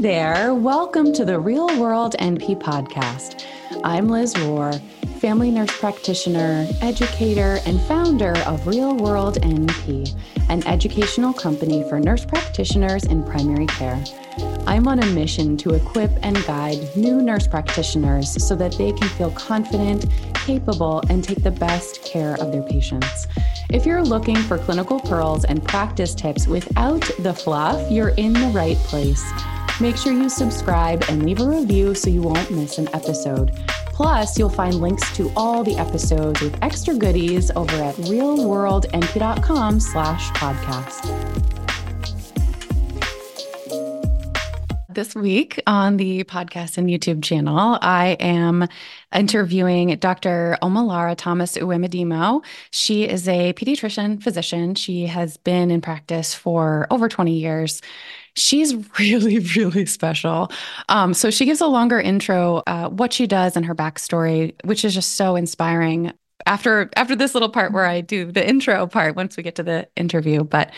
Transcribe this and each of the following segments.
There. Welcome to the Real World NP podcast. I'm Liz Rohr, family nurse practitioner, educator, and founder of Real World NP, an educational company for nurse practitioners in primary care. I'm on a mission to equip and guide new nurse practitioners so that they can feel confident, capable, and take the best care of their patients. If you're looking for clinical pearls and practice tips without the fluff, you're in the right place. Make sure you subscribe and leave a review so you won't miss an episode. Plus, you'll find links to all the episodes with extra goodies over at realworldnp.com slash podcast. This week on the podcast and YouTube channel, I am interviewing Dr. Omolara Thomas Uwemedimo. She is a pediatrician physician. She has been in practice for over 20 years. She's really, really special. Um, so she gives a longer intro, uh, what she does and her backstory, which is just so inspiring after after this little part where I do the intro part once we get to the interview. But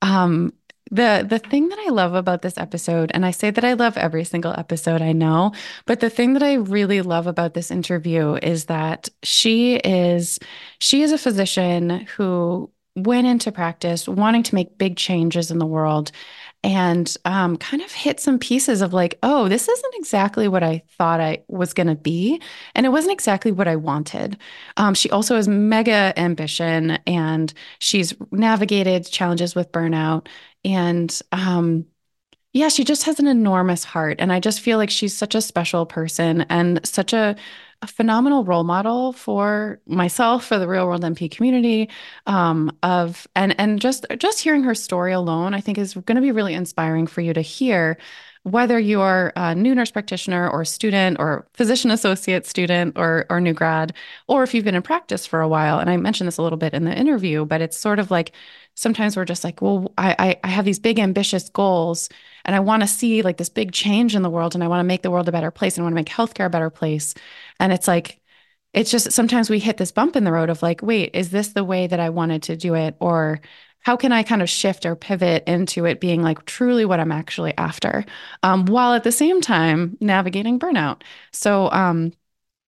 um, the the thing that I love about this episode, and I say that I love every single episode, I know, but the thing that I really love about this interview is that she is she is a physician who went into practice wanting to make big changes in the world and um, kind of hit some pieces of like, oh, this isn't exactly what I thought I was going to be. And it wasn't exactly what I wanted. Um, she also has mega ambition and she's navigated challenges with burnout. And um, yeah, she just has an enormous heart. And I just feel like she's such a special person and such a, a phenomenal role model for myself, for the real world NP community. Um, of and and just just hearing her story alone, I think is going to be really inspiring for you to hear whether you're a new nurse practitioner or student or physician associate student or or new grad, or if you've been in practice for a while. And I mentioned this a little bit in the interview, but it's sort of like sometimes we're just like, well, I, I have these big ambitious goals and I want to see like this big change in the world and I want to make the world a better place and I want to make healthcare a better place. And it's like, it's just sometimes we hit this bump in the road of like, wait, is this the way that I wanted to do it? Or how can I kind of shift or pivot into it being like truly what I'm actually after, um, while at the same time navigating burnout? So, um,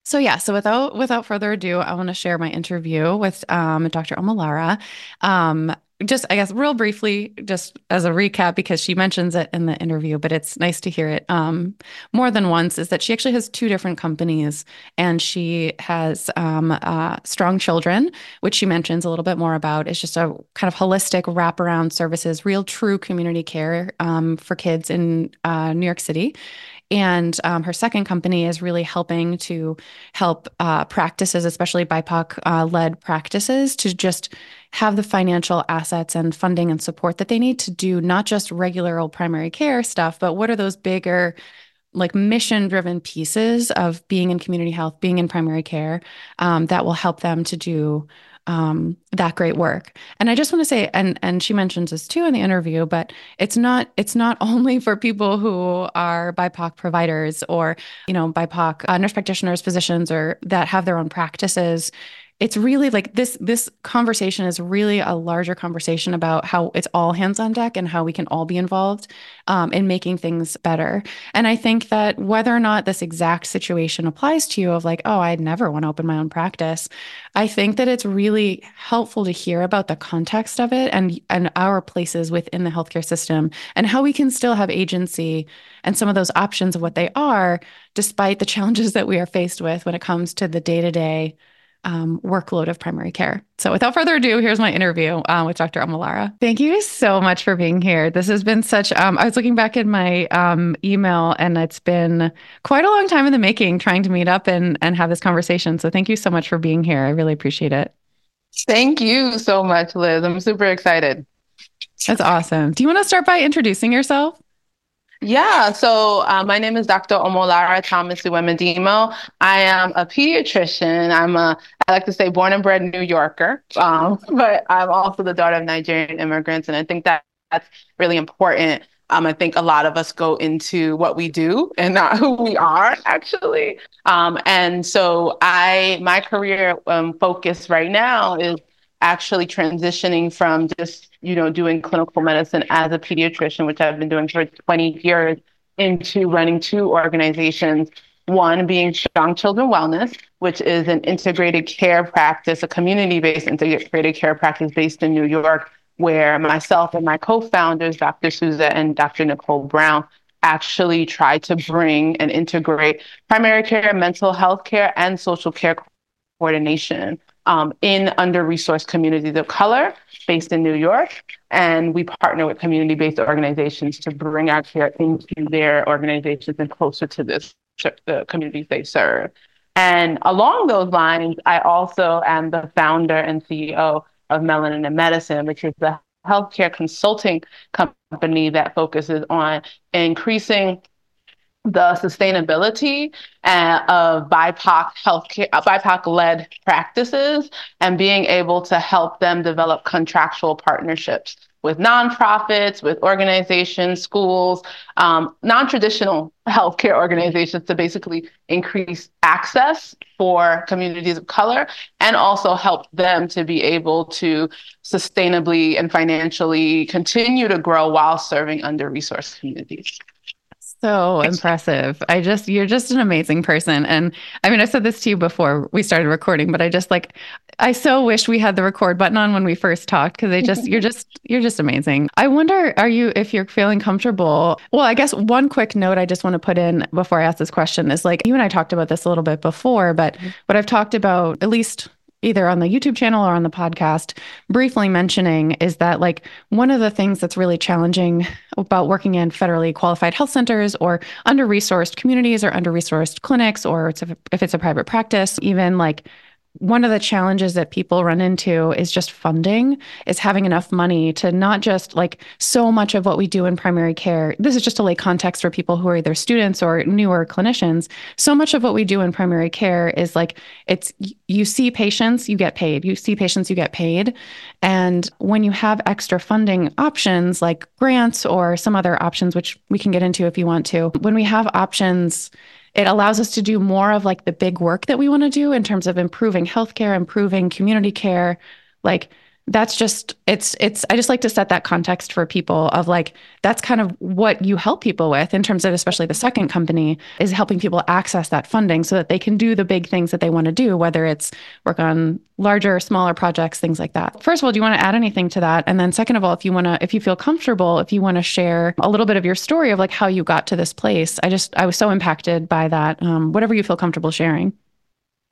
so yeah, so without without further ado, I want to share my interview with um, Dr. Omolara. Um, just I guess real briefly, just as a recap, because she mentions it in the interview, but it's nice to hear it um, more than once. Is that she actually has two different companies, and she has um, uh, Strong Children, which she mentions a little bit more about. It's just a kind of holistic wraparound services, real true community care um, for kids in uh, New York City. And um, her second company is really helping to help uh, practices, especially BIPOC uh, led practices, to just have the financial assets and funding and support that they need to do not just regular old primary care stuff, but what are those bigger like mission driven pieces of being in community health, being in primary care um, that will help them to do um, that great work. And I just want to say, and and she mentions this too in the interview, but it's not it's not only for people who are BIPOC providers or you know BIPOC uh, nurse practitioners, physicians, or that have their own practices it's really like this this conversation is really a larger conversation about how it's all hands on deck and how we can all be involved um, in making things better. And i think that whether or not this exact situation applies to you of like oh i'd never want to open my own practice i think that it's really helpful to hear about the context of it and and our places within the healthcare system and how we can still have agency and some of those options of what they are despite the challenges that we are faced with when it comes to the day-to-day um, workload of primary care. So, without further ado, here's my interview uh, with Dr. Omolara. Thank you so much for being here. This has been such. Um, I was looking back in my um, email, and it's been quite a long time in the making, trying to meet up and and have this conversation. So, thank you so much for being here. I really appreciate it. Thank you so much, Liz. I'm super excited. That's awesome. Do you want to start by introducing yourself? Yeah, so uh, my name is Dr. Omolara Thomas Uwemedimo. I am a pediatrician. I'm a, I like to say, born and bred New Yorker, um, but I'm also the daughter of Nigerian immigrants, and I think that that's really important. Um, I think a lot of us go into what we do and not who we are, actually. Um, and so I, my career um, focus right now is actually transitioning from just you know doing clinical medicine as a pediatrician which i've been doing for 20 years into running two organizations. One being Strong Children Wellness, which is an integrated care practice, a community based integrated care practice based in New York, where myself and my co founders, Dr. Souza and Dr. Nicole Brown, actually try to bring and integrate primary care, mental health care, and social care coordination Um, in under-resourced communities of color based in New York. And we partner with community-based organizations to bring our care into their organizations and closer to this, the communities they serve. And along those lines, I also am the founder and CEO of Melanin and Medicine, which is the healthcare consulting company that focuses on increasing the sustainability uh, of BIPOC healthcare, uh, BIPOC-led practices, and being able to help them develop contractual partnerships with nonprofits, with organizations, schools, um, non-traditional healthcare organizations to basically increase access for communities of color and also help them to be able to sustainably and financially continue to grow while serving under-resourced communities. So impressive. I just, you're just an amazing person. And I mean, I said this to you before we started recording, but I just like, I so wish we had the record button on when we first talked because they just, you're just, you're just amazing. I wonder, are you, if you're feeling comfortable? Well, I guess one quick note I just want to put in before I ask this question is like, you and I talked about this a little bit before, but mm-hmm. what I've talked about, at least either on the YouTube channel or on the podcast, briefly mentioning is that like one of the things that's really challenging about working in federally qualified health centers or under resourced communities or under resourced clinics, or if it's a private practice, even like one of the challenges that people run into is just funding is having enough money to not just like so much of what we do in primary care this is just to lay context for people who are either students or newer clinicians so much of what we do in primary care is like it's you see patients you get paid. You see patients you get paid. And when you have extra funding options like grants or some other options which we can get into if you want to when we have options it allows us to do more of like the big work that we want to do in terms of improving healthcare, improving community care, like that's just it's it's i just like to set that context for people of like that's kind of what you help people with in terms of especially the second company is helping people access that funding so that they can do the big things that they want to do whether it's work on larger smaller projects things like that. First of all do you want to add anything to that? And then second of all if you want to if you feel comfortable if you want to share a little bit of your story of like how you got to this place i just i was so impacted by that um, whatever you feel comfortable sharing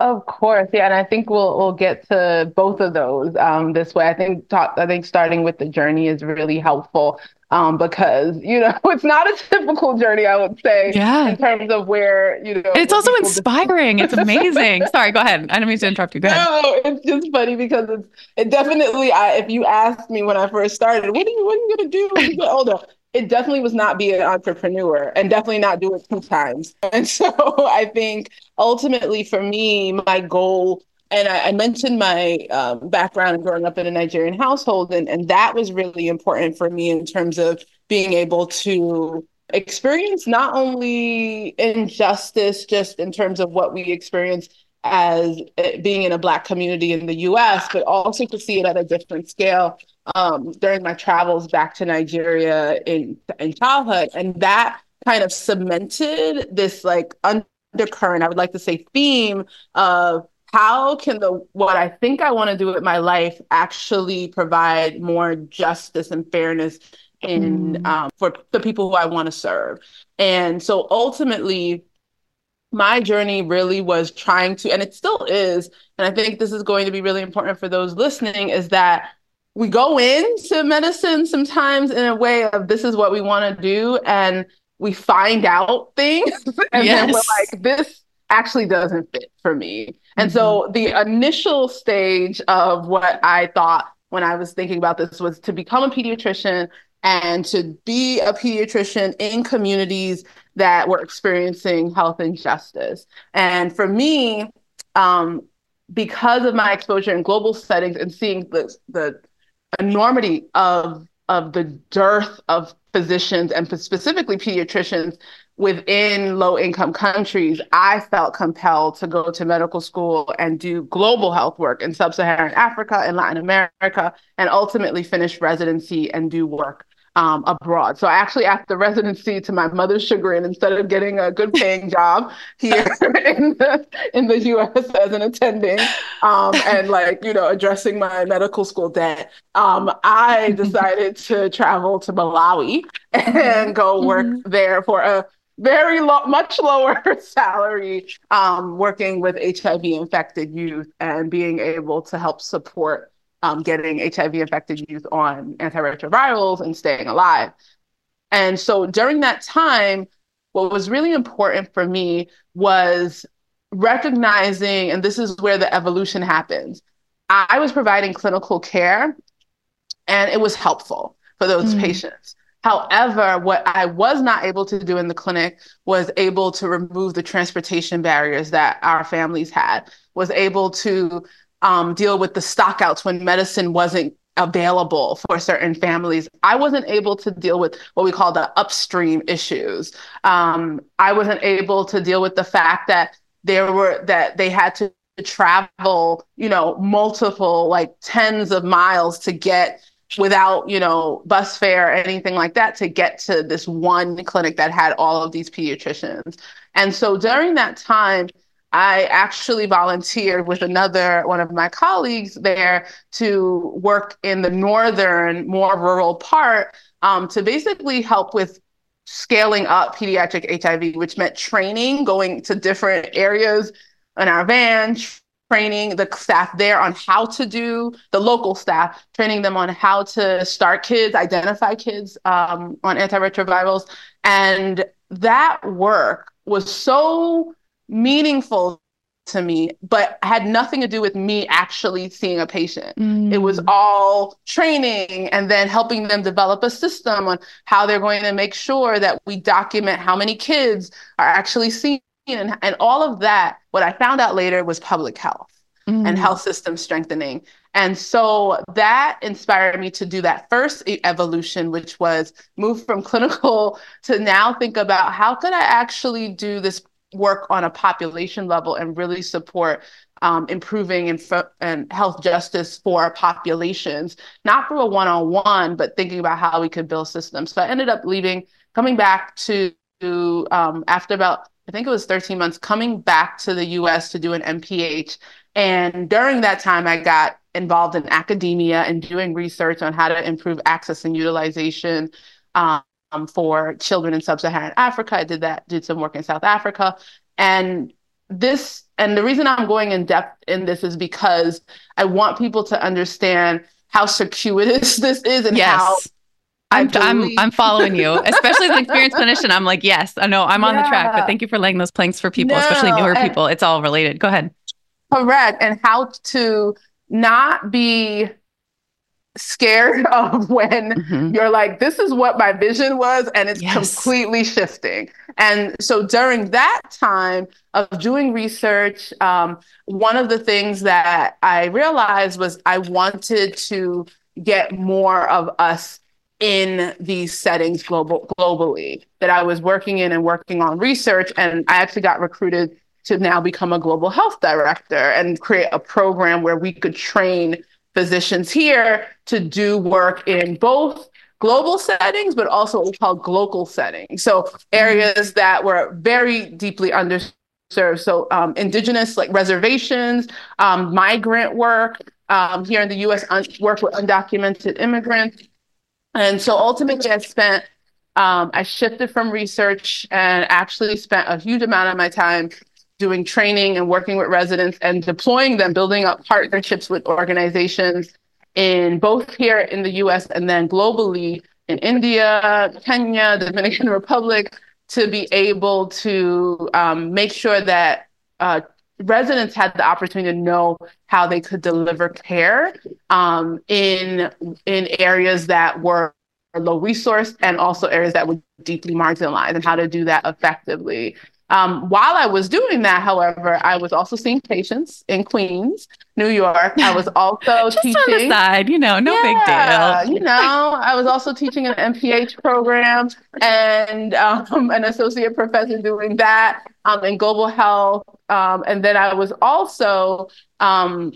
of course, yeah, and I think we'll we'll get to both of those um, this way. I think talk, I think starting with the journey is really helpful um, because you know it's not a typical journey. I would say, yeah, in terms of where you know. It's also inspiring. it's amazing. Sorry, go ahead. I don't mean to interrupt you. Go ahead. No, it's just funny because it's it definitely. I, if you asked me when I first started, what are you what are you gonna do when you get older? It definitely was not be an entrepreneur and definitely not do it two times. And so I think ultimately for me, my goal, and I, I mentioned my um, background growing up in a Nigerian household, and, and that was really important for me in terms of being able to experience not only injustice just in terms of what we experience as eh, being in a Black community in the US, but also to see it at a different scale um, during my travels back to Nigeria in, in childhood. And that kind of cemented this like undercurrent, I would like to say theme of how can the what I think I want to do with my life actually provide more justice and fairness in mm. um, for the people who I want to serve. And so ultimately, my journey really was trying to, and it still is, and I think this is going to be really important for those listening, is that we go into medicine sometimes in a way of this is what we want to do, and we find out things, and yes. then we're like, this actually doesn't fit for me. And mm-hmm. so the initial stage of what I thought when I was thinking about this was to become a pediatrician and to be a pediatrician in communities that were experiencing health injustice. And for me, um, because of my exposure in global settings and seeing the, the enormity of, of the dearth of physicians and specifically pediatricians within low income countries, I felt compelled to go to medical school and do global health work in sub Saharan Africa and Latin America, and ultimately finish residency and do work um, abroad. So I actually, after residency, to my mother's chagrin, instead of getting a good paying job here in the in the U.S. as an attending um, and like you know addressing my medical school debt, um, I decided to travel to Malawi and go work mm-hmm. there for a very low, much lower salary, um, working with HIV infected youth and being able to help support um, getting HIV infected youth on antiretrovirals and staying alive. And so during that time, what was really important for me was recognizing, and this is where the evolution happens. I was providing clinical care and it was helpful for those mm. patients. However, what I was not able to do in the clinic was able to remove the transportation barriers that our families had, was able to um, deal with the stockouts when medicine wasn't available for certain families. I wasn't able to deal with what we call the upstream issues. Um, I wasn't able to deal with the fact that there were that they had to travel, you know, multiple like tens of miles to get without, you know, bus fare or anything like that to get to this one clinic that had all of these pediatricians. And so during that time, I actually volunteered with another one of my colleagues there to work in the northern, more rural part um, to basically help with scaling up pediatric HIV, which meant training, going to different areas in our van, training the staff there on how to do the local staff, training them on how to start kids, identify kids um, on antiretrovirals. And that work was so meaningful to me, but had nothing to do with me actually seeing a patient. Mm. It was mm. all training and then helping them develop a system on how they're going to make sure that we document how many kids are actually seen. And, and all of that, what I found out later was public health mm. and health system strengthening. And so that inspired me to do that first evolution, which was move from clinical to now think about how could I actually do this work on a population level and really support um, improving and, and health justice for our populations, not for a one-on-one, but thinking about how we could build systems. So I ended up leaving, coming back to um, after about I think it was 13 months, coming back to the U.S. to do an MPH. And during that time, I got involved in academia and doing research on how to improve access and utilization um, um, for children in sub-Saharan Africa. I did that, did some work in South Africa. And this, and the reason I'm going in depth in this is because I want people to understand how circuitous this is and yes. how I'm, I'm, I'm following you, especially as an experienced clinician. I'm like, yes, I know I'm on yeah. the track, but thank you for laying those planks for people, no, especially newer people. It's all related. Go ahead. Correct. And how to not be scared of when mm-hmm. you're like, this is what my vision was, and it's yes. completely shifting. And so during that time of doing research, um, one of the things that I realized was I wanted to get more of us in these settings global globally that I was working in and working on research. And I actually got recruited to now become a global health director and create a program where we could train physicians here to do work in both global settings, but also what we call local settings. So areas that were very deeply underserved. So um, indigenous like reservations, um, migrant work um, here in the US, un- work with undocumented immigrants. And so ultimately I spent, um, I shifted from research and actually spent a huge amount of my time doing training and working with residents and deploying them, building up partnerships with organizations in both here in the US and then globally in India, Kenya, the Dominican Republic, to be able to um, make sure that uh, residents had the opportunity to know how they could deliver care um, in in areas that were low resource and also areas that were deeply marginalized and how to do that effectively. Um, while I was doing that, however, I was also seeing patients in Queens, New York. I was also Just teaching. on the side, you know, no yeah, big deal. you know, I was also teaching an MPH program and um, an associate professor doing that um, in global health. Um, and then I was also um,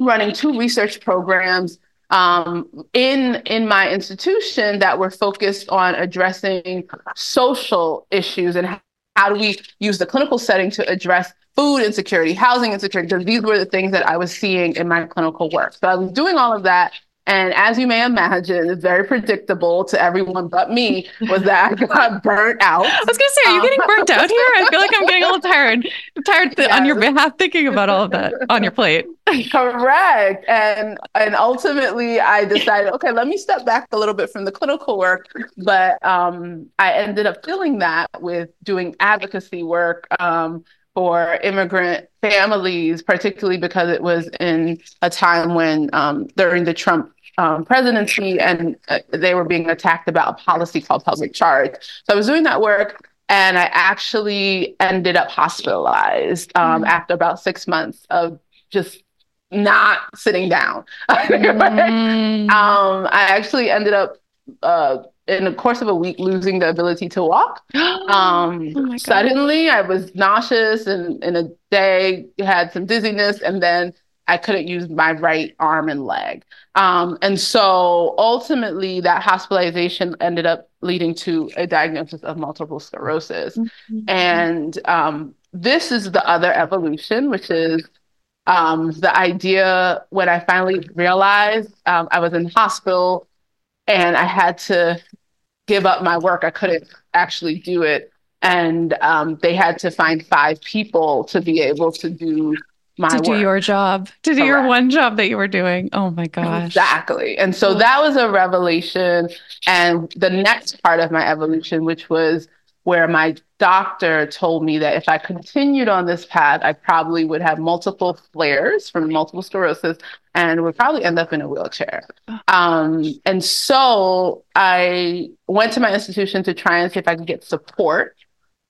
running two research programs um, in in my institution that were focused on addressing social issues and how do we use the clinical setting to address food insecurity, housing insecurity, because these were the things that I was seeing in my clinical work. So I was doing all of that and as you may imagine, it's very predictable to everyone but me was that I got burnt out. I was gonna say, are you getting burnt out here? I feel like I'm getting a little tired. I'm tired yes. on your behalf thinking about all of that on your plate. Correct. And and ultimately I decided, okay, let me step back a little bit from the clinical work. But um, I ended up filling that with doing advocacy work. Um, for immigrant families, particularly because it was in a time when um, during the Trump um, presidency and uh, they were being attacked about a policy called public charge. So I was doing that work and I actually ended up hospitalized um, mm. after about six months of just not sitting down. mm. um, I actually ended up uh, in the course of a week losing the ability to walk. Um, oh suddenly, I was nauseous, and in a day had some dizziness, and then I couldn't use my right arm and leg. Um, and so ultimately, that hospitalization ended up leading to a diagnosis of multiple sclerosis. Mm-hmm. And um, this is the other evolution, which is um, the idea when I finally realized um, I was in hospital and I had to give up my work. I couldn't actually do it. And um, they had to find five people to be able to do my to do your job, to do Correct. your one job that you were doing. Oh my gosh. Exactly. And so that was a revelation. And the next part of my evolution, which was where my doctor told me that if I continued on this path, I probably would have multiple flares from multiple sclerosis and would probably end up in a wheelchair. Um, and so I went to my institution to try and see if I could get support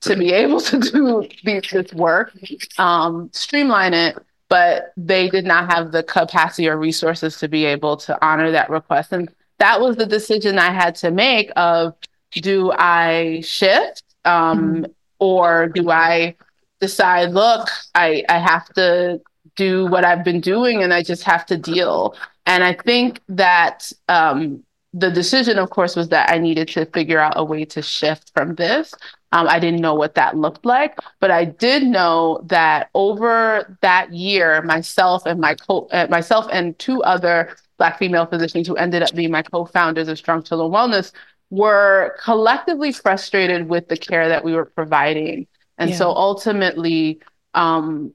to be able to do this work, um, streamline it. But they did not have the capacity or resources to be able to honor that request. And that was the decision I had to make of do I shift um, mm-hmm. or do I decide, look, I, I have to do what I've been doing and I just have to deal. And I think that um, the decision, of course, was that I needed to figure out a way to shift from this. Um, I didn't know what that looked like, but I did know that over that year, myself and my co- uh, myself and two other Black female physicians who ended up being my co-founders of Strong Children Wellness were collectively frustrated with the care that we were providing. And yeah. so ultimately, um,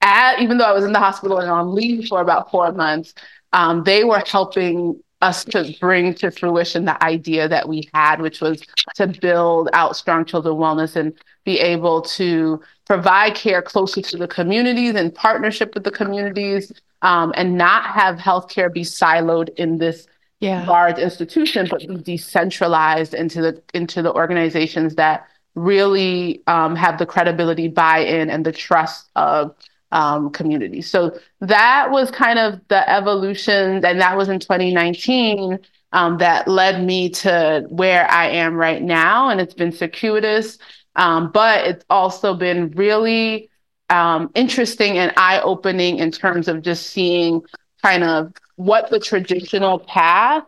at, even though I was in the hospital and on leave for about four months, um, they were helping us to bring to fruition the idea that we had, which was to build out strong children wellness and be able to provide care closer to the communities in partnership with the communities um, and not have healthcare be siloed in this yeah. large institution, but be decentralized into the into the organizations that really um, have the credibility, buy-in, and the trust of um, communities. So that was kind of the evolution, and that was in 2019 um, that led me to where I am right now, and it's been circuitous, um, but it's also been really um, interesting and eye-opening in terms of just seeing kind of what the traditional path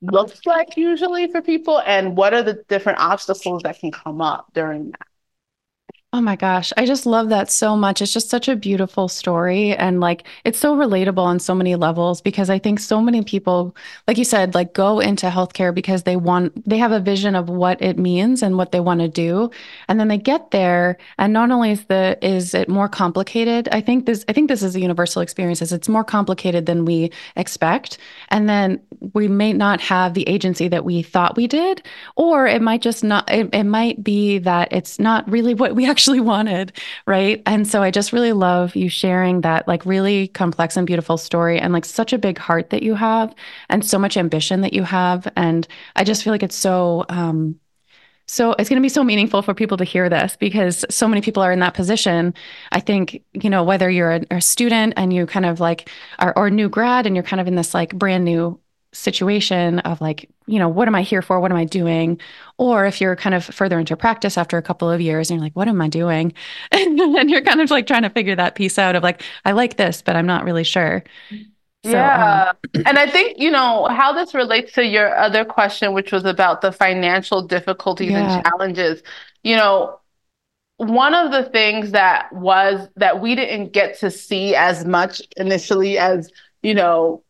looks like usually for people and what are the different obstacles that can come up during that. Oh my gosh, I just love that so much. It's just such a beautiful story and like it's so relatable on so many levels because I think so many people like you said like go into healthcare because they want they have a vision of what it means and what they want to do and then they get there and not only is the is it more complicated. I think this I think this is a universal experience is it's more complicated than we expect and then we may not have the agency that we thought we did or it might just not it, it might be that it's not really what we actually actually wanted. Right. And so I just really love you sharing that like really complex and beautiful story and like such a big heart that you have and so much ambition that you have. And I just feel like it's so, um, so it's going to be so meaningful for people to hear this because so many people are in that position. I think, you know, whether you're a, a student and you kind of like are or new grad and you're kind of in this like brand new situation of like, you know, what am I here for? What am I doing? Or if you're kind of further into practice after a couple of years and you're like, what am I doing? and you're kind of like trying to figure that piece out of like, I like this, but I'm not really sure. So, yeah. Um, and I think, you know, how this relates to your other question, which was about the financial difficulties yeah. and challenges, you know, one of the things that was that we didn't get to see as much initially as, you know,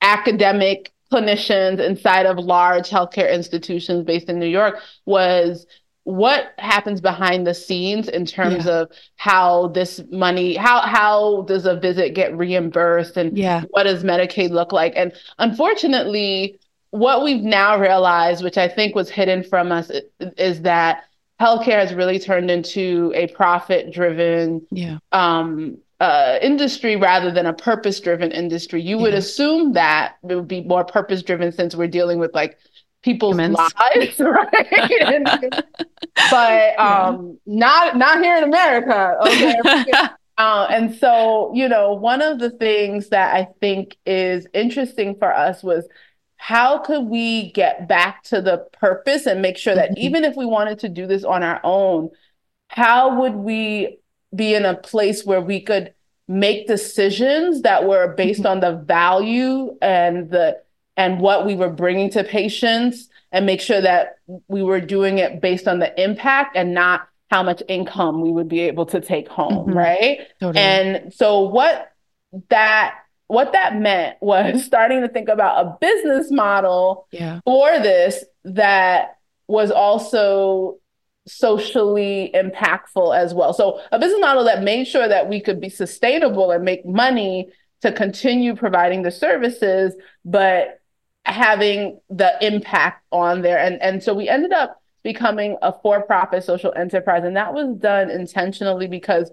academic clinicians inside of large healthcare institutions based in New York was what happens behind the scenes in terms yeah. of how this money how how does a visit get reimbursed and yeah. what does medicaid look like and unfortunately what we've now realized which i think was hidden from us is that healthcare has really turned into a profit driven yeah. um, uh, industry rather than a purpose driven industry. You yeah. would assume that it would be more purpose driven since we're dealing with like people's lives, right? but um, yeah. not not here in America. Okay. uh, and so, you know, one of the things that I think is interesting for us was how could we get back to the purpose and make sure that mm-hmm. even if we wanted to do this on our own, how would we be in a place where we could make decisions that were based mm-hmm. on the value and the and what we were bringing to patients and make sure that we were doing it based on the impact and not how much income we would be able to take home mm-hmm. right totally. and so what that what that meant was starting to think about a business model yeah. for this that was also socially impactful as well. So a business model that made sure that we could be sustainable and make money to continue providing the services, but having the impact on there. And, and so we ended up becoming a for-profit social enterprise. And that was done intentionally because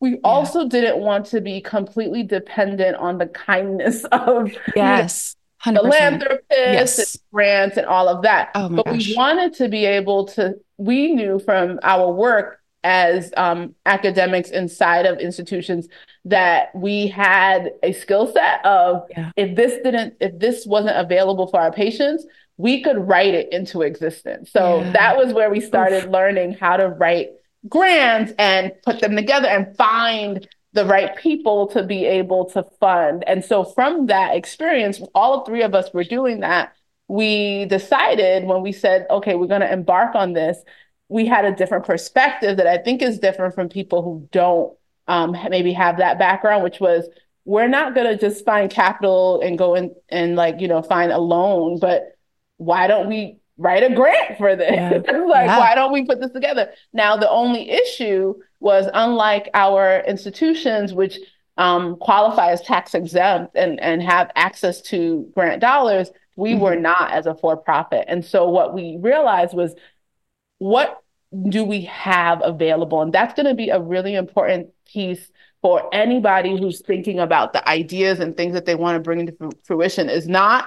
we yeah. also didn't want to be completely dependent on the kindness of yes. 100%. philanthropists yes. and grants and all of that. Oh but gosh. we wanted to be able to, we knew from our work as um, academics inside of institutions that we had a skill set of yeah. if this didn't if this wasn't available for our patients we could write it into existence so yeah. that was where we started Oof. learning how to write grants and put them together and find the right people to be able to fund and so from that experience all three of us were doing that we decided when we said okay we're going to embark on this we had a different perspective that I think is different from people who don't um, maybe have that background, which was we're not going to just find capital and go in and like, you know, find a loan, but why don't we write a grant for this? Yeah. like, yeah. why don't we put this together? Now, the only issue was unlike our institutions, which um, qualify as tax exempt and, and have access to grant dollars, we mm-hmm. were not as a for profit. And so what we realized was what do we have available? And that's going to be a really important piece for anybody who's thinking about the ideas and things that they want to bring into fruition is not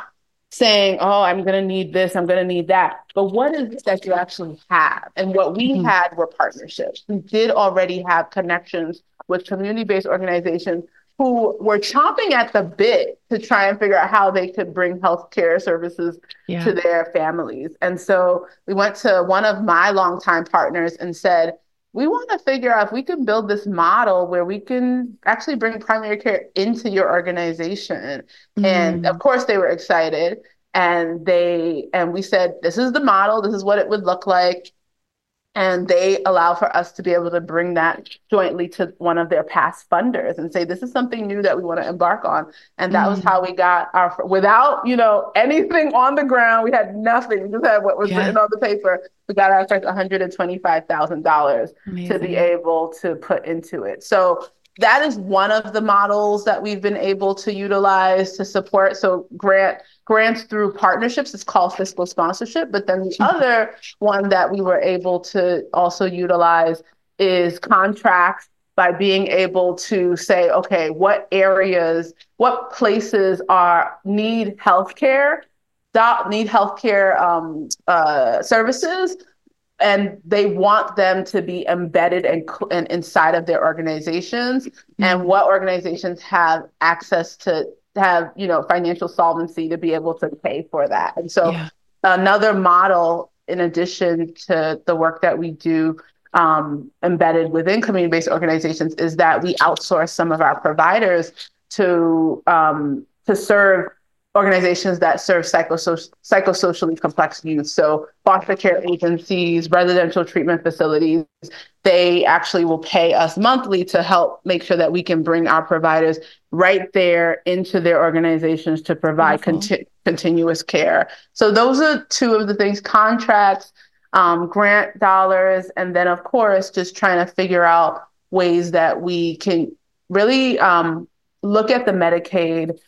saying, oh, I'm going to need this, I'm going to need that. But what is it that you actually have? And what we mm-hmm. had were partnerships. We did already have connections with community based organizations who were chomping at the bit to try and figure out how they could bring healthcare services yeah. to their families. And so we went to one of my longtime partners and said, we want to figure out if we can build this model where we can actually bring primary care into your organization. Mm. And of course, they were excited. And they and we said, this is the model, this is what it would look like and they allow for us to be able to bring that jointly to one of their past funders and say this is something new that we want to embark on. And that mm. was how we got our without you know anything on the ground we had nothing. We just had what was yeah. written on the paper. We got our first $125000 to be able to put into it. So that is one of the models that we've been able to utilize to support. So grant grants through partnerships. It's called fiscal sponsorship. But then the mm-hmm. other one that we were able to also utilize is contracts by being able to say, okay, what areas, what places are need healthcare, need healthcare um, uh, services, and they want them to be embedded and, and inside of their organizations, mm-hmm. and what organizations have access to have you know financial solvency to be able to pay for that and so yeah. another model in addition to the work that we do um, embedded within community-based organizations is that we outsource some of our providers to um, to serve organizations that serve psychosocial, psychosocially complex youth. So foster care agencies, residential treatment facilities, they actually will pay us monthly to help make sure that we can bring our providers right there into their organizations to provide conti- continuous care. So those are two of the things, contracts, um, grant dollars, and then of course, just trying to figure out ways that we can really um, look at the Medicaid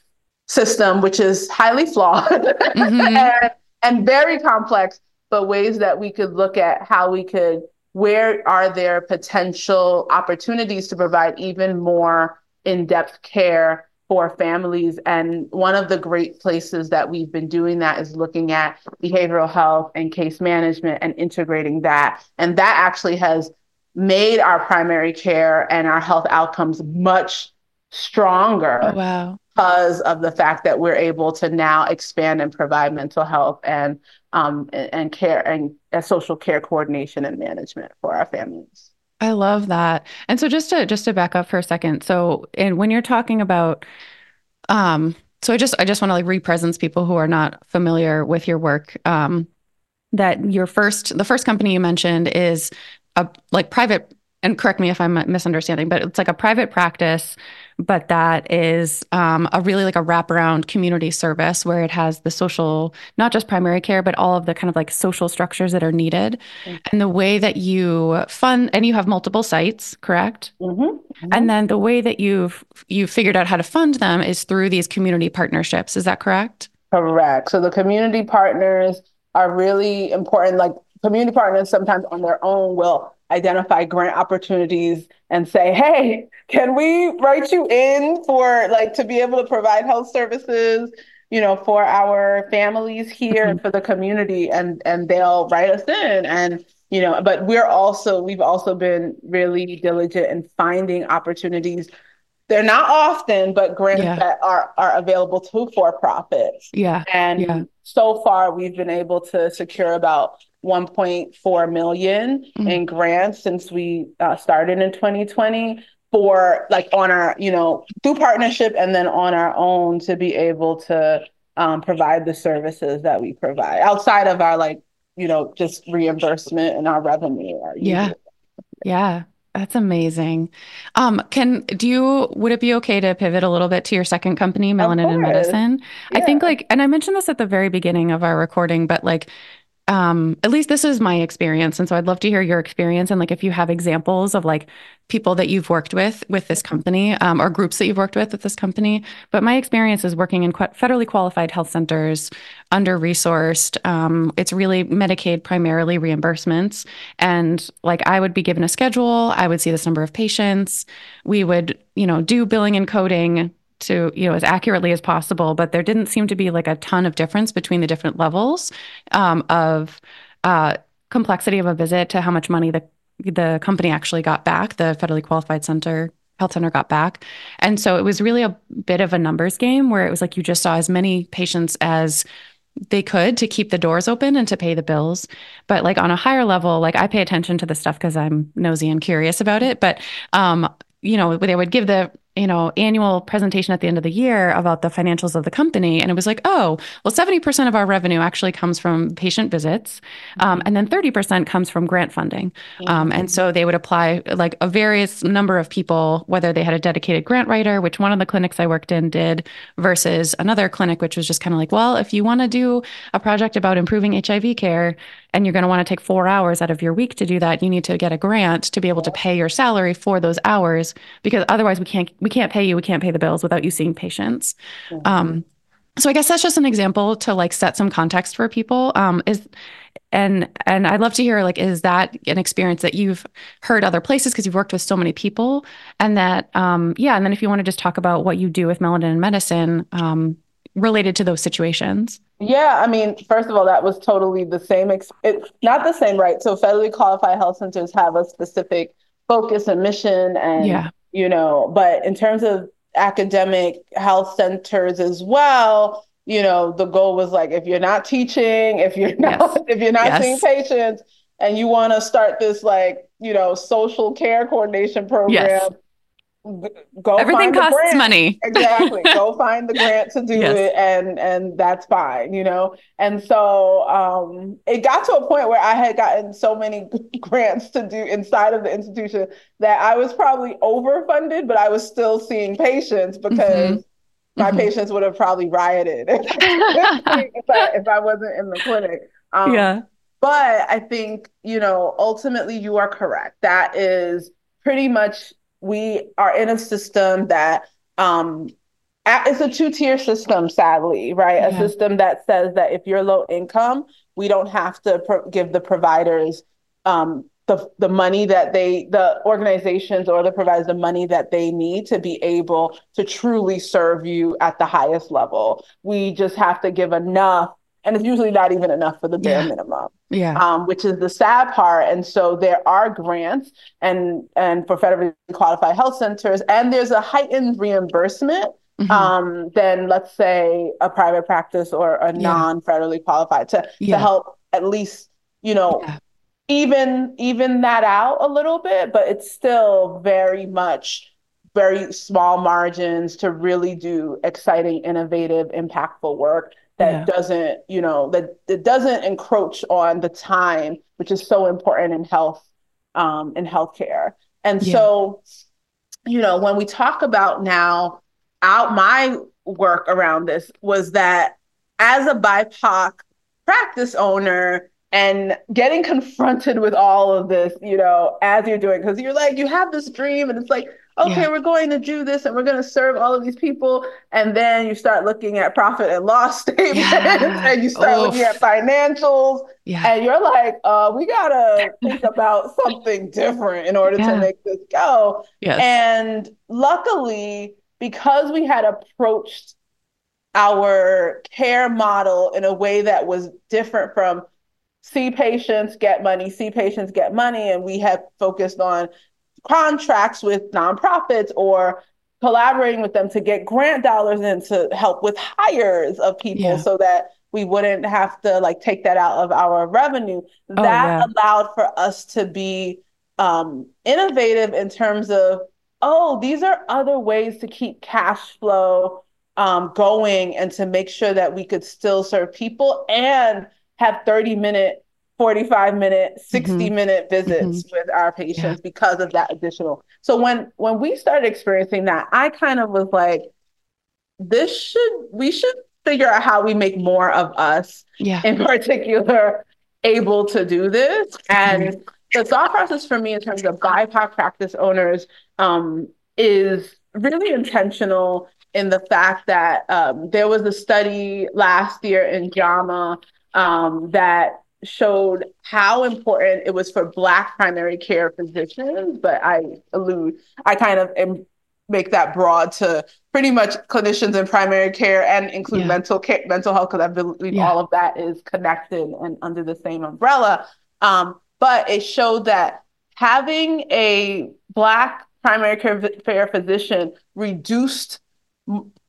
system, which is highly flawed mm-hmm. and, and very complex, but ways that we could look at how we could, where are there potential opportunities to provide even more in depth care for families. And one of the great places that we've been doing that is looking at behavioral health and case management and integrating that. And that actually has made our primary care and our health outcomes much stronger. Oh, wow because of the fact that we're able to now expand and provide mental health and um, and, care and, and social care coordination and management for our families. I love that. And so just to just to back up for a second. So and when you're talking about um so I just I just want to like represence people who are not familiar with your work. Um that your first the first company you mentioned is a like private and correct me if I'm misunderstanding, but it's like a private practice, but that is um, a really like a wraparound community service where it has the social, not just primary care, but all of the kind of like social structures that are needed. Mm-hmm. And the way that you fund, and you have multiple sites, correct? Mm-hmm. Mm-hmm. And then the way that you've you figured out how to fund them is through these community partnerships. Is that correct? Correct. So the community partners are really important. Like community partners sometimes on their own will identify grant opportunities and say, hey, can we write you in for like to be able to provide health services, you know, for our families here mm-hmm. and for the community and and they'll write us in and you know, but we're also we've also been really diligent in finding opportunities they're not often, but grants yeah. that are are available to for profits. Yeah. And yeah. so far we've been able to secure about 1.4 million mm-hmm. in grants since we uh, started in 2020 for like on our, you know, through partnership and then on our own to be able to um, provide the services that we provide outside of our like, you know, just reimbursement and our revenue. Our yeah. Yeah. That's amazing. Um, can do you would it be okay to pivot a little bit to your second company, Melanin and Medicine? Yeah. I think like and I mentioned this at the very beginning of our recording, but like um, at least this is my experience. And so I'd love to hear your experience and like if you have examples of like people that you've worked with with this company um, or groups that you've worked with with this company. But my experience is working in federally qualified health centers, under resourced. Um, it's really Medicaid primarily reimbursements. And like I would be given a schedule, I would see this number of patients. We would, you know, do billing and coding to you know as accurately as possible but there didn't seem to be like a ton of difference between the different levels um, of uh, complexity of a visit to how much money the the company actually got back the federally qualified center health center got back and so it was really a bit of a numbers game where it was like you just saw as many patients as they could to keep the doors open and to pay the bills. But like on a higher level, like I pay attention to the stuff because I'm nosy and curious about it. But um, you know, they would give the you know, annual presentation at the end of the year about the financials of the company. And it was like, oh, well, 70% of our revenue actually comes from patient visits. Um, and then 30% comes from grant funding. Um, and so they would apply like a various number of people, whether they had a dedicated grant writer, which one of the clinics I worked in did, versus another clinic, which was just kind of like, well, if you want to do a project about improving HIV care, and you're going to want to take four hours out of your week to do that, you need to get a grant to be able to pay your salary for those hours because otherwise we can't we can't pay you, we can't pay the bills without you seeing patients. Mm-hmm. Um, so I guess that's just an example to like set some context for people. Um, is and and I'd love to hear like is that an experience that you've heard other places because you've worked with so many people and that um, yeah and then if you want to just talk about what you do with melanin and medicine um, related to those situations. Yeah, I mean, first of all, that was totally the same. Ex- it's not the same, right? So federally qualified health centers have a specific focus and mission, and yeah. you know, but in terms of academic health centers as well, you know, the goal was like if you're not teaching, if you're not yes. if you're not yes. seeing patients, and you want to start this like you know social care coordination program. Yes go everything costs money. Exactly. Go find the grant to do yes. it and and that's fine you know? And so um it got to a point where i had gotten so many grants to do inside of the institution that i was probably overfunded but i was still seeing patients because mm-hmm. my mm-hmm. patients would have probably rioted if, I, if I wasn't in the clinic. Um, yeah. but i think you know ultimately you are correct. That is pretty much we are in a system that um, it's a two-tier system sadly right yeah. a system that says that if you're low income we don't have to pro- give the providers um, the, the money that they the organizations or the providers the money that they need to be able to truly serve you at the highest level we just have to give enough and it's usually not even enough for the bare yeah. minimum yeah um, which is the sad part and so there are grants and and for federally qualified health centers and there's a heightened reimbursement mm-hmm. um, than let's say a private practice or a yeah. non-federally qualified to yeah. to help at least you know even even that out a little bit but it's still very much very small margins to really do exciting innovative impactful work that yeah. doesn't, you know, that it doesn't encroach on the time, which is so important in health, um, in healthcare. And yeah. so, you know, when we talk about now, out my work around this was that as a BIPOC practice owner and getting confronted with all of this, you know, as you're doing, because you're like, you have this dream, and it's like, okay, yeah. we're going to do this and we're going to serve all of these people. And then you start looking at profit and loss statements yeah. and you start Oof. looking at financials. Yeah. And you're like, uh, we got to think about something different in order to make this go. Yes. And luckily, because we had approached our care model in a way that was different from see patients get money, see patients get money, and we have focused on contracts with nonprofits or collaborating with them to get grant dollars in to help with hires of people yeah. so that we wouldn't have to like take that out of our revenue. Oh, that yeah. allowed for us to be um, innovative in terms of, oh, these are other ways to keep cash flow um, going and to make sure that we could still serve people and have 30 minute 45 minute 60 mm-hmm. minute visits mm-hmm. with our patients yeah. because of that additional so when when we started experiencing that i kind of was like this should we should figure out how we make more of us yeah. in particular able to do this and mm-hmm. the thought process for me in terms of bipoc practice owners um, is really intentional in the fact that um, there was a study last year in JAMA um, that showed how important it was for Black primary care physicians, but I allude, I kind of am, make that broad to pretty much clinicians in primary care and include yeah. mental care, mental health, because I believe yeah. all of that is connected and under the same umbrella. Um, but it showed that having a Black primary care physician reduced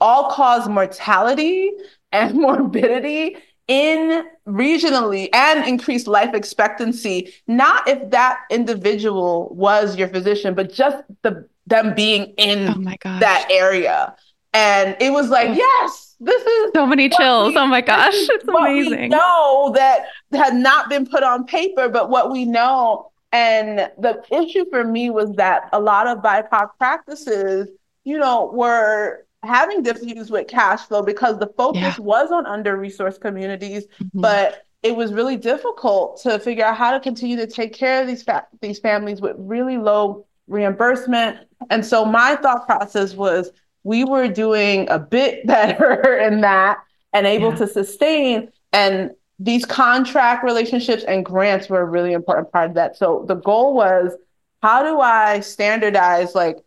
all cause mortality and morbidity in regionally and increased life expectancy, not if that individual was your physician, but just the them being in oh that area. And it was like, oh. yes, this is so many chills. We, oh my gosh, it's amazing. know that had not been put on paper, but what we know. And the issue for me was that a lot of BIPOC practices, you know, were having difficulties with cash flow because the focus yeah. was on under resourced communities, mm-hmm. but it was really difficult to figure out how to continue to take care of these fa- these families with really low reimbursement. And so my thought process was we were doing a bit better in that and able yeah. to sustain and these contract relationships and grants were a really important part of that. So the goal was how do I standardize like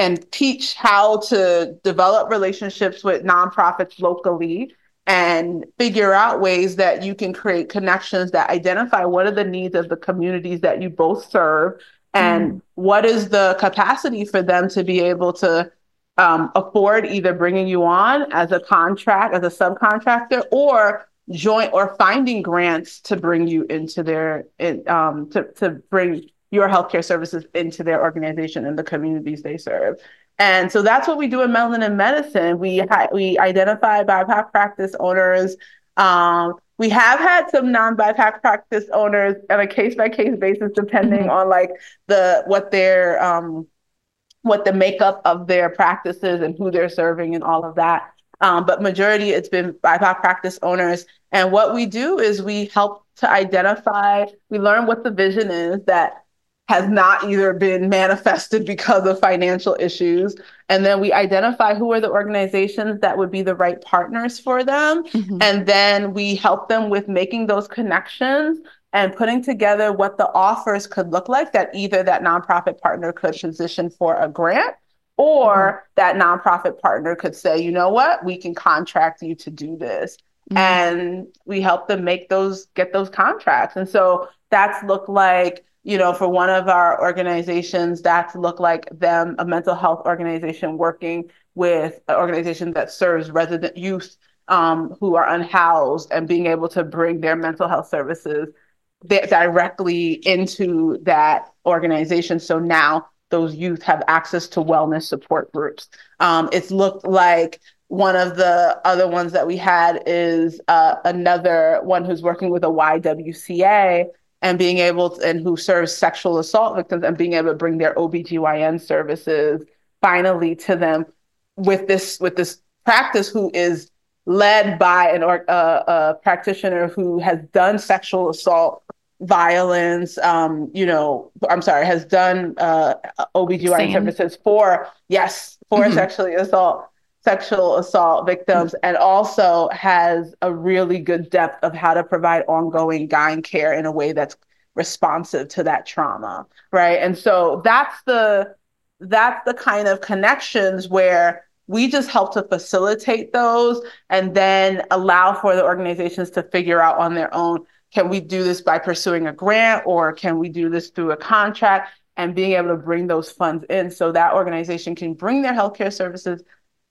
and teach how to develop relationships with nonprofits locally and figure out ways that you can create connections that identify what are the needs of the communities that you both serve and mm. what is the capacity for them to be able to um, afford either bringing you on as a contract as a subcontractor or joint or finding grants to bring you into their in, um, to, to bring your healthcare services into their organization and the communities they serve. And so that's what we do in Melanin Medicine. We we identify BIPOC practice owners. Um, we have had some non-BIPOC practice owners on a case-by-case basis, depending mm-hmm. on like the what their um, what the makeup of their practices and who they're serving and all of that. Um, but majority it's been BIPOC practice owners. And what we do is we help to identify, we learn what the vision is that has not either been manifested because of financial issues. And then we identify who are the organizations that would be the right partners for them. Mm-hmm. And then we help them with making those connections and putting together what the offers could look like that either that nonprofit partner could position for a grant or mm-hmm. that nonprofit partner could say, you know what, we can contract you to do this. Mm-hmm. And we help them make those, get those contracts. And so that's looked like you know, for one of our organizations, that's look like them, a mental health organization working with an organization that serves resident youth um, who are unhoused and being able to bring their mental health services directly into that organization. So now those youth have access to wellness support groups. Um, it's looked like one of the other ones that we had is uh, another one who's working with a YWCA and being able to, and who serves sexual assault victims and being able to bring their OBGYN services finally to them with this with this practice who is led by an or uh, a practitioner who has done sexual assault violence um you know i'm sorry has done uh obgyn Same. services for yes for mm-hmm. sexually assault sexual assault victims and also has a really good depth of how to provide ongoing gyne care in a way that's responsive to that trauma right? And so that's the that's the kind of connections where we just help to facilitate those and then allow for the organizations to figure out on their own can we do this by pursuing a grant or can we do this through a contract and being able to bring those funds in so that organization can bring their healthcare services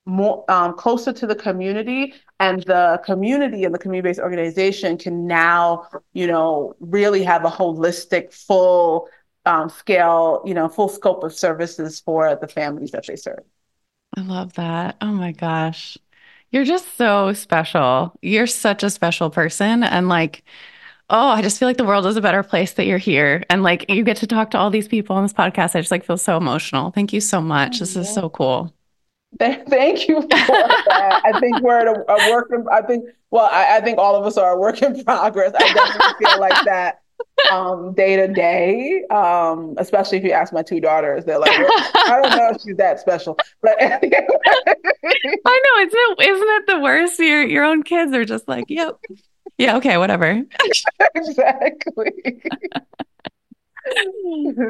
more um, closer to the community and the community and the community-based organization can now you know really have a holistic full um, scale you know full scope of services for the families that they serve. I love that. Oh my gosh. You're just so special. You're such a special person and like oh i just feel like the world is a better place that you're here. And like you get to talk to all these people on this podcast. I just like feel so emotional. Thank you so much. Oh, this is so cool Thank you for that. I think we're at a, a work. In, I think. Well, I, I, think all of us are a work in progress. I definitely feel like that um, day to day. Um, especially if you ask my two daughters, they're like, "I don't know if she's that special." But I know it's not, isn't it the worst? Your your own kids are just like, "Yep, yeah, okay, whatever." exactly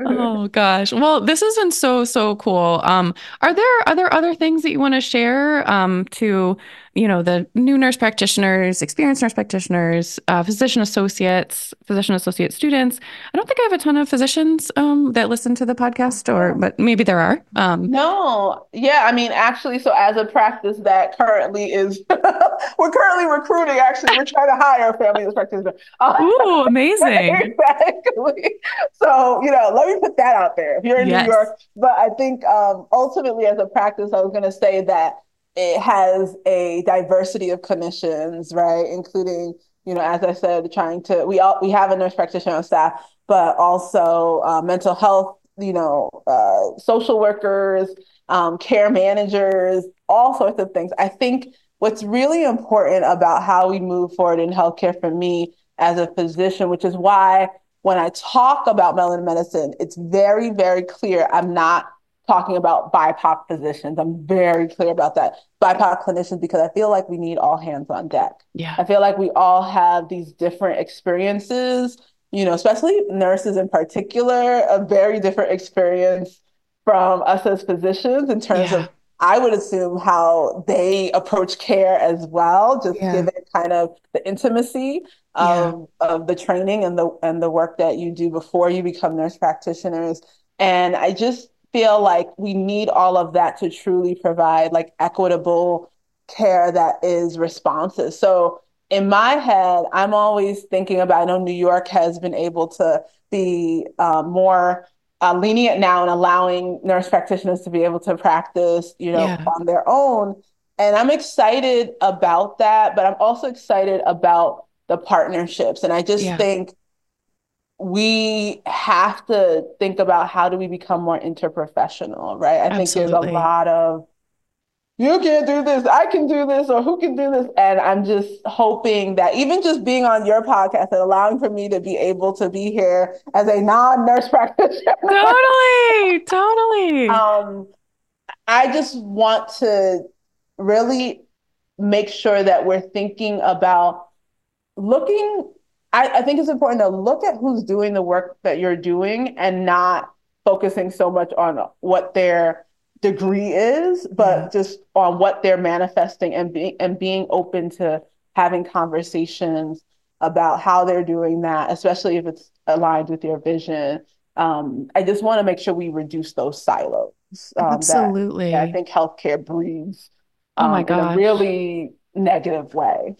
oh gosh. Well, this has been so so cool. Um, are there are there other things that you want to share um, to you know the new nurse practitioners, experienced nurse practitioners, uh, physician associates, physician associate students? I don't think I have a ton of physicians um, that listen to the podcast, or but maybe there are. Um, no, yeah, I mean, actually, so as a practice that currently is, we're currently recruiting. Actually, we're trying to hire a family nurse practitioner. Uh, Ooh, amazing! exactly. So you know, let me put that out there. If you're in yes. New York, but I think um, ultimately, as a practice, I was going to say that it has a diversity of clinicians, right? Including, you know, as I said, trying to we all we have a nurse practitioner on staff, but also uh, mental health, you know, uh, social workers, um, care managers, all sorts of things. I think what's really important about how we move forward in healthcare for me as a physician, which is why when I talk about melanin medicine, it's very, very clear I'm not talking about BIPOC physicians. I'm very clear about that. BIPOC clinicians, because I feel like we need all hands on deck. Yeah. I feel like we all have these different experiences, you know, especially nurses in particular, a very different experience from us as physicians in terms yeah. of I would assume how they approach care as well, just yeah. given kind of the intimacy of, yeah. of the training and the and the work that you do before you become nurse practitioners. And I just feel like we need all of that to truly provide like equitable care that is responsive. So in my head, I'm always thinking about, I know New York has been able to be um, more uh, lenient now and allowing nurse practitioners to be able to practice, you know, yeah. on their own. And I'm excited about that, but I'm also excited about the partnerships. And I just yeah. think we have to think about how do we become more interprofessional, right? I Absolutely. think there's a lot of you can't do this, I can do this, or who can do this. And I'm just hoping that even just being on your podcast and allowing for me to be able to be here as a non-nurse practitioner. Totally, totally. Um, I just want to really make sure that we're thinking about looking. I, I think it's important to look at who's doing the work that you're doing and not focusing so much on what they're degree is, but yeah. just on what they're manifesting and being and being open to having conversations about how they're doing that, especially if it's aligned with your vision. Um, I just want to make sure we reduce those silos. Um, Absolutely. That, I think healthcare breeds um, oh my God, um, in a really negative way.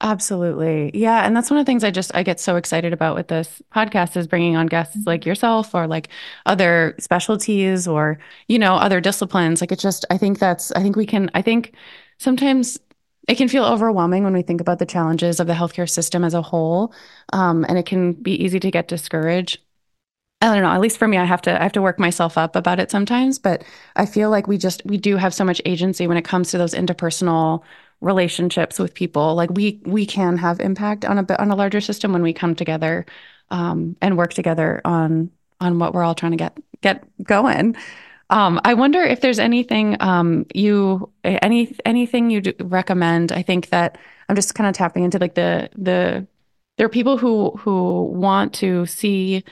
Absolutely. Yeah. And that's one of the things I just, I get so excited about with this podcast is bringing on guests like mm-hmm. yourself or like other specialties or, you know, other disciplines. Like it's just, I think that's, I think we can, I think sometimes it can feel overwhelming when we think about the challenges of the healthcare system as a whole. Um, and it can be easy to get discouraged. I don't know. At least for me, I have to I have to work myself up about it sometimes. But I feel like we just we do have so much agency when it comes to those interpersonal relationships with people. Like we we can have impact on a on a larger system when we come together um, and work together on on what we're all trying to get get going. Um, I wonder if there's anything um, you any anything you recommend. I think that I'm just kind of tapping into like the the there are people who who want to see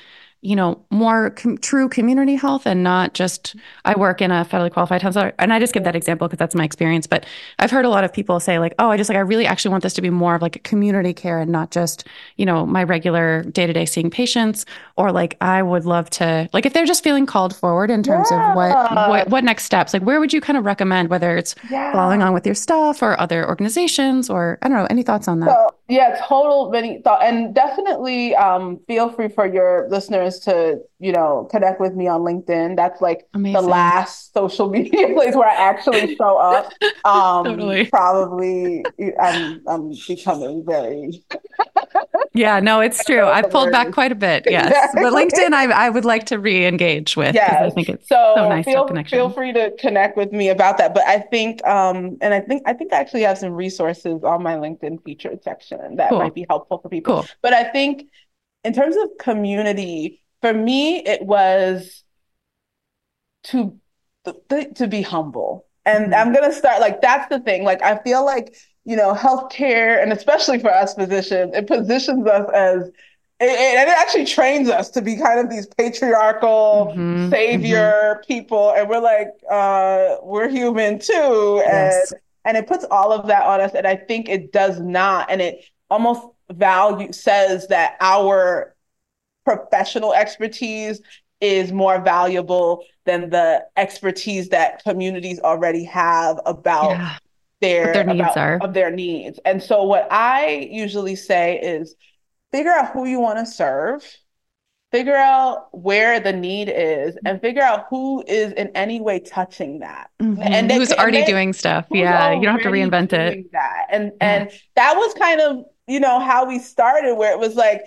you know, more com- true community health and not just I work in a federally qualified health center. And I just give that example because that's my experience. But I've heard a lot of people say like, oh, I just like I really actually want this to be more of like a community care and not just you know my regular day to day seeing patients. Or like I would love to like if they're just feeling called forward in terms yeah. of what, what what next steps. Like where would you kind of recommend whether it's yeah. following on with your stuff or other organizations or I don't know any thoughts on that. So, yeah, total many thought and definitely um, feel free for your listeners to, you know, connect with me on LinkedIn. That's like Amazing. the last social media place where I actually show up. Um, totally. Probably, I'm, I'm becoming very. Yeah, no, it's true. I've pulled back quite a bit. Yes, exactly. but LinkedIn, I, I would like to re-engage with. Yeah, I think it's so, so nice feel, connection. Feel free to connect with me about that. But I think, um, and I think, I think I actually have some resources on my LinkedIn featured section that cool. might be helpful for people. Cool. But I think in terms of community, for me, it was to to be humble. And mm-hmm. I'm gonna start like that's the thing. Like I feel like you know healthcare, and especially for us physicians, it positions us as it, it, and it actually trains us to be kind of these patriarchal mm-hmm, savior mm-hmm. people and we're like uh, we're human too yes. and and it puts all of that on us and i think it does not and it almost value says that our professional expertise is more valuable than the expertise that communities already have about yeah. Their, their needs about, are of their needs. And so what I usually say is figure out who you want to serve, figure out where the need is, and figure out who is in any way touching that. Mm-hmm. And they, who's already they, doing stuff. Yeah, you don't have to reinvent it. That. And yeah. and that was kind of, you know, how we started where it was like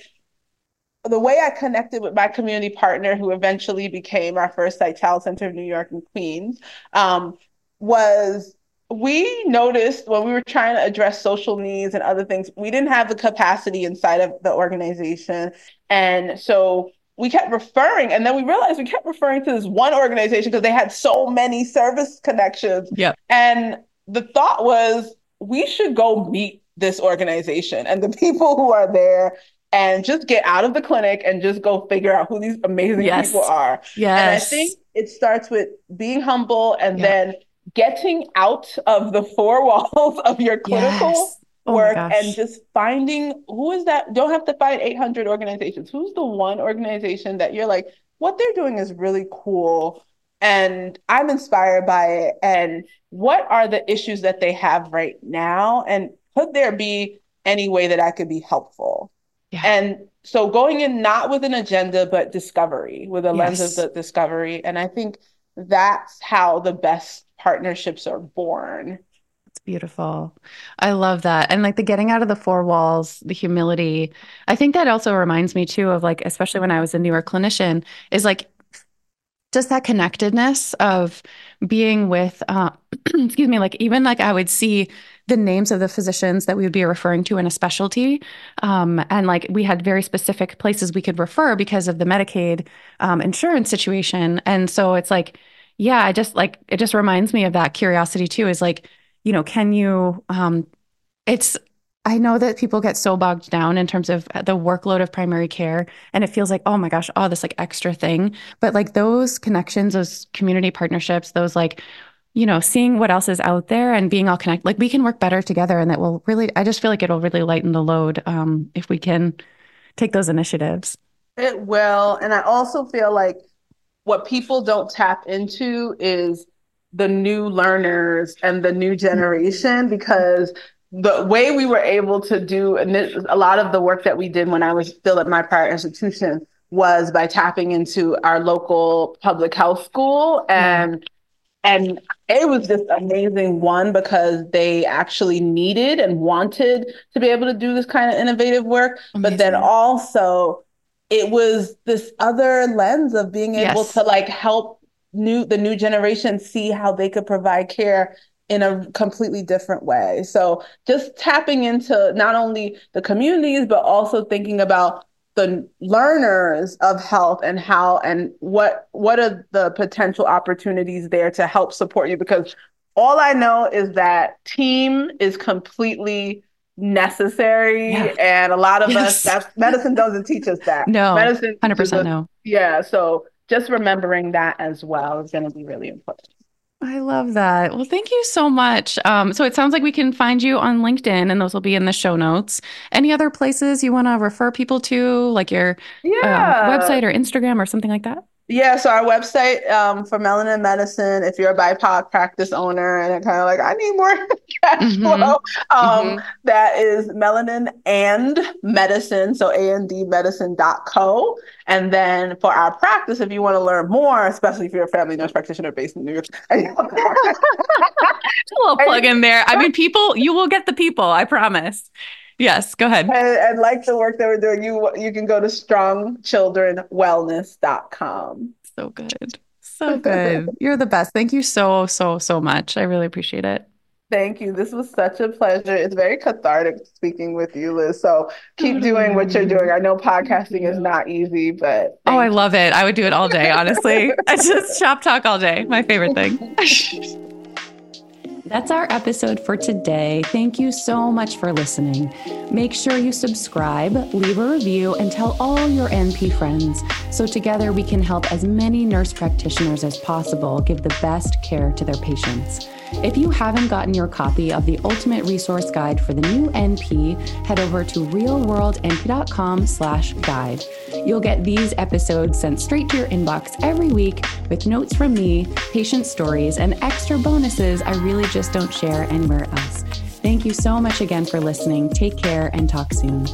the way I connected with my community partner, who eventually became our first site child center of New York and Queens, um, was we noticed when we were trying to address social needs and other things, we didn't have the capacity inside of the organization. And so we kept referring, and then we realized we kept referring to this one organization because they had so many service connections. Yeah. And the thought was we should go meet this organization and the people who are there and just get out of the clinic and just go figure out who these amazing yes. people are. Yes. And I think it starts with being humble and yeah. then getting out of the four walls of your clinical yes. oh work and just finding who is that don't have to find 800 organizations who's the one organization that you're like what they're doing is really cool and i'm inspired by it and what are the issues that they have right now and could there be any way that i could be helpful yeah. And so going in not with an agenda, but discovery, with a yes. lens of the discovery. And I think that's how the best partnerships are born. It's beautiful. I love that. And like the getting out of the four walls, the humility. I think that also reminds me too of like, especially when I was a newer clinician, is like just that connectedness of being with, uh, excuse me, like even like I would see the names of the physicians that we would be referring to in a specialty. Um, and like we had very specific places we could refer because of the Medicaid um, insurance situation. And so it's like, yeah, I just like, it just reminds me of that curiosity too is like, you know, can you, um, it's, I know that people get so bogged down in terms of the workload of primary care and it feels like, oh my gosh, oh, this like extra thing. But like those connections, those community partnerships, those like you know, seeing what else is out there and being all connected, like we can work better together. And that will really, I just feel like it'll really lighten the load um, if we can take those initiatives. It will. And I also feel like what people don't tap into is the new learners and the new generation because the way we were able to do and this, a lot of the work that we did when I was still at my prior institution was by tapping into our local public health school mm-hmm. and and it was just amazing one because they actually needed and wanted to be able to do this kind of innovative work amazing. but then also it was this other lens of being able yes. to like help new the new generation see how they could provide care in a completely different way so just tapping into not only the communities but also thinking about the learners of health and how and what what are the potential opportunities there to help support you because all I know is that team is completely necessary yeah. and a lot of yes. us that medicine doesn't teach us that. No. Medicine 100% no. Yeah, so just remembering that as well is going to be really important. I love that. Well, thank you so much. Um, so it sounds like we can find you on LinkedIn, and those will be in the show notes. Any other places you want to refer people to, like your uh, yeah. uh, website or Instagram or something like that? Yeah, so our website um, for melanin medicine, if you're a BIPOC practice owner and kind of like, I need more cash mm-hmm. um, mm-hmm. that is melanin and medicine, so andmedicine.co. And then for our practice, if you want to learn more, especially if you're a family nurse practitioner based in New York. a little plug in there. I mean, people, you will get the people, I promise. Yes, go ahead. And, and, like the work that we're doing, you you can go to strongchildrenwellness.com. So good. So good. You're the best. Thank you so, so, so much. I really appreciate it. Thank you. This was such a pleasure. It's very cathartic speaking with you, Liz. So keep doing what you're doing. I know podcasting is not easy, but oh, I love it. I would do it all day, honestly. I just shop talk all day. My favorite thing. That's our episode for today. Thank you so much for listening. Make sure you subscribe, leave a review, and tell all your NP friends so together we can help as many nurse practitioners as possible give the best care to their patients. If you haven't gotten your copy of the Ultimate Resource Guide for the new NP, head over to realworldnp.com slash guide. You'll get these episodes sent straight to your inbox every week with notes from me, patient stories, and extra bonuses I really just don't share anywhere else. Thank you so much again for listening. Take care and talk soon.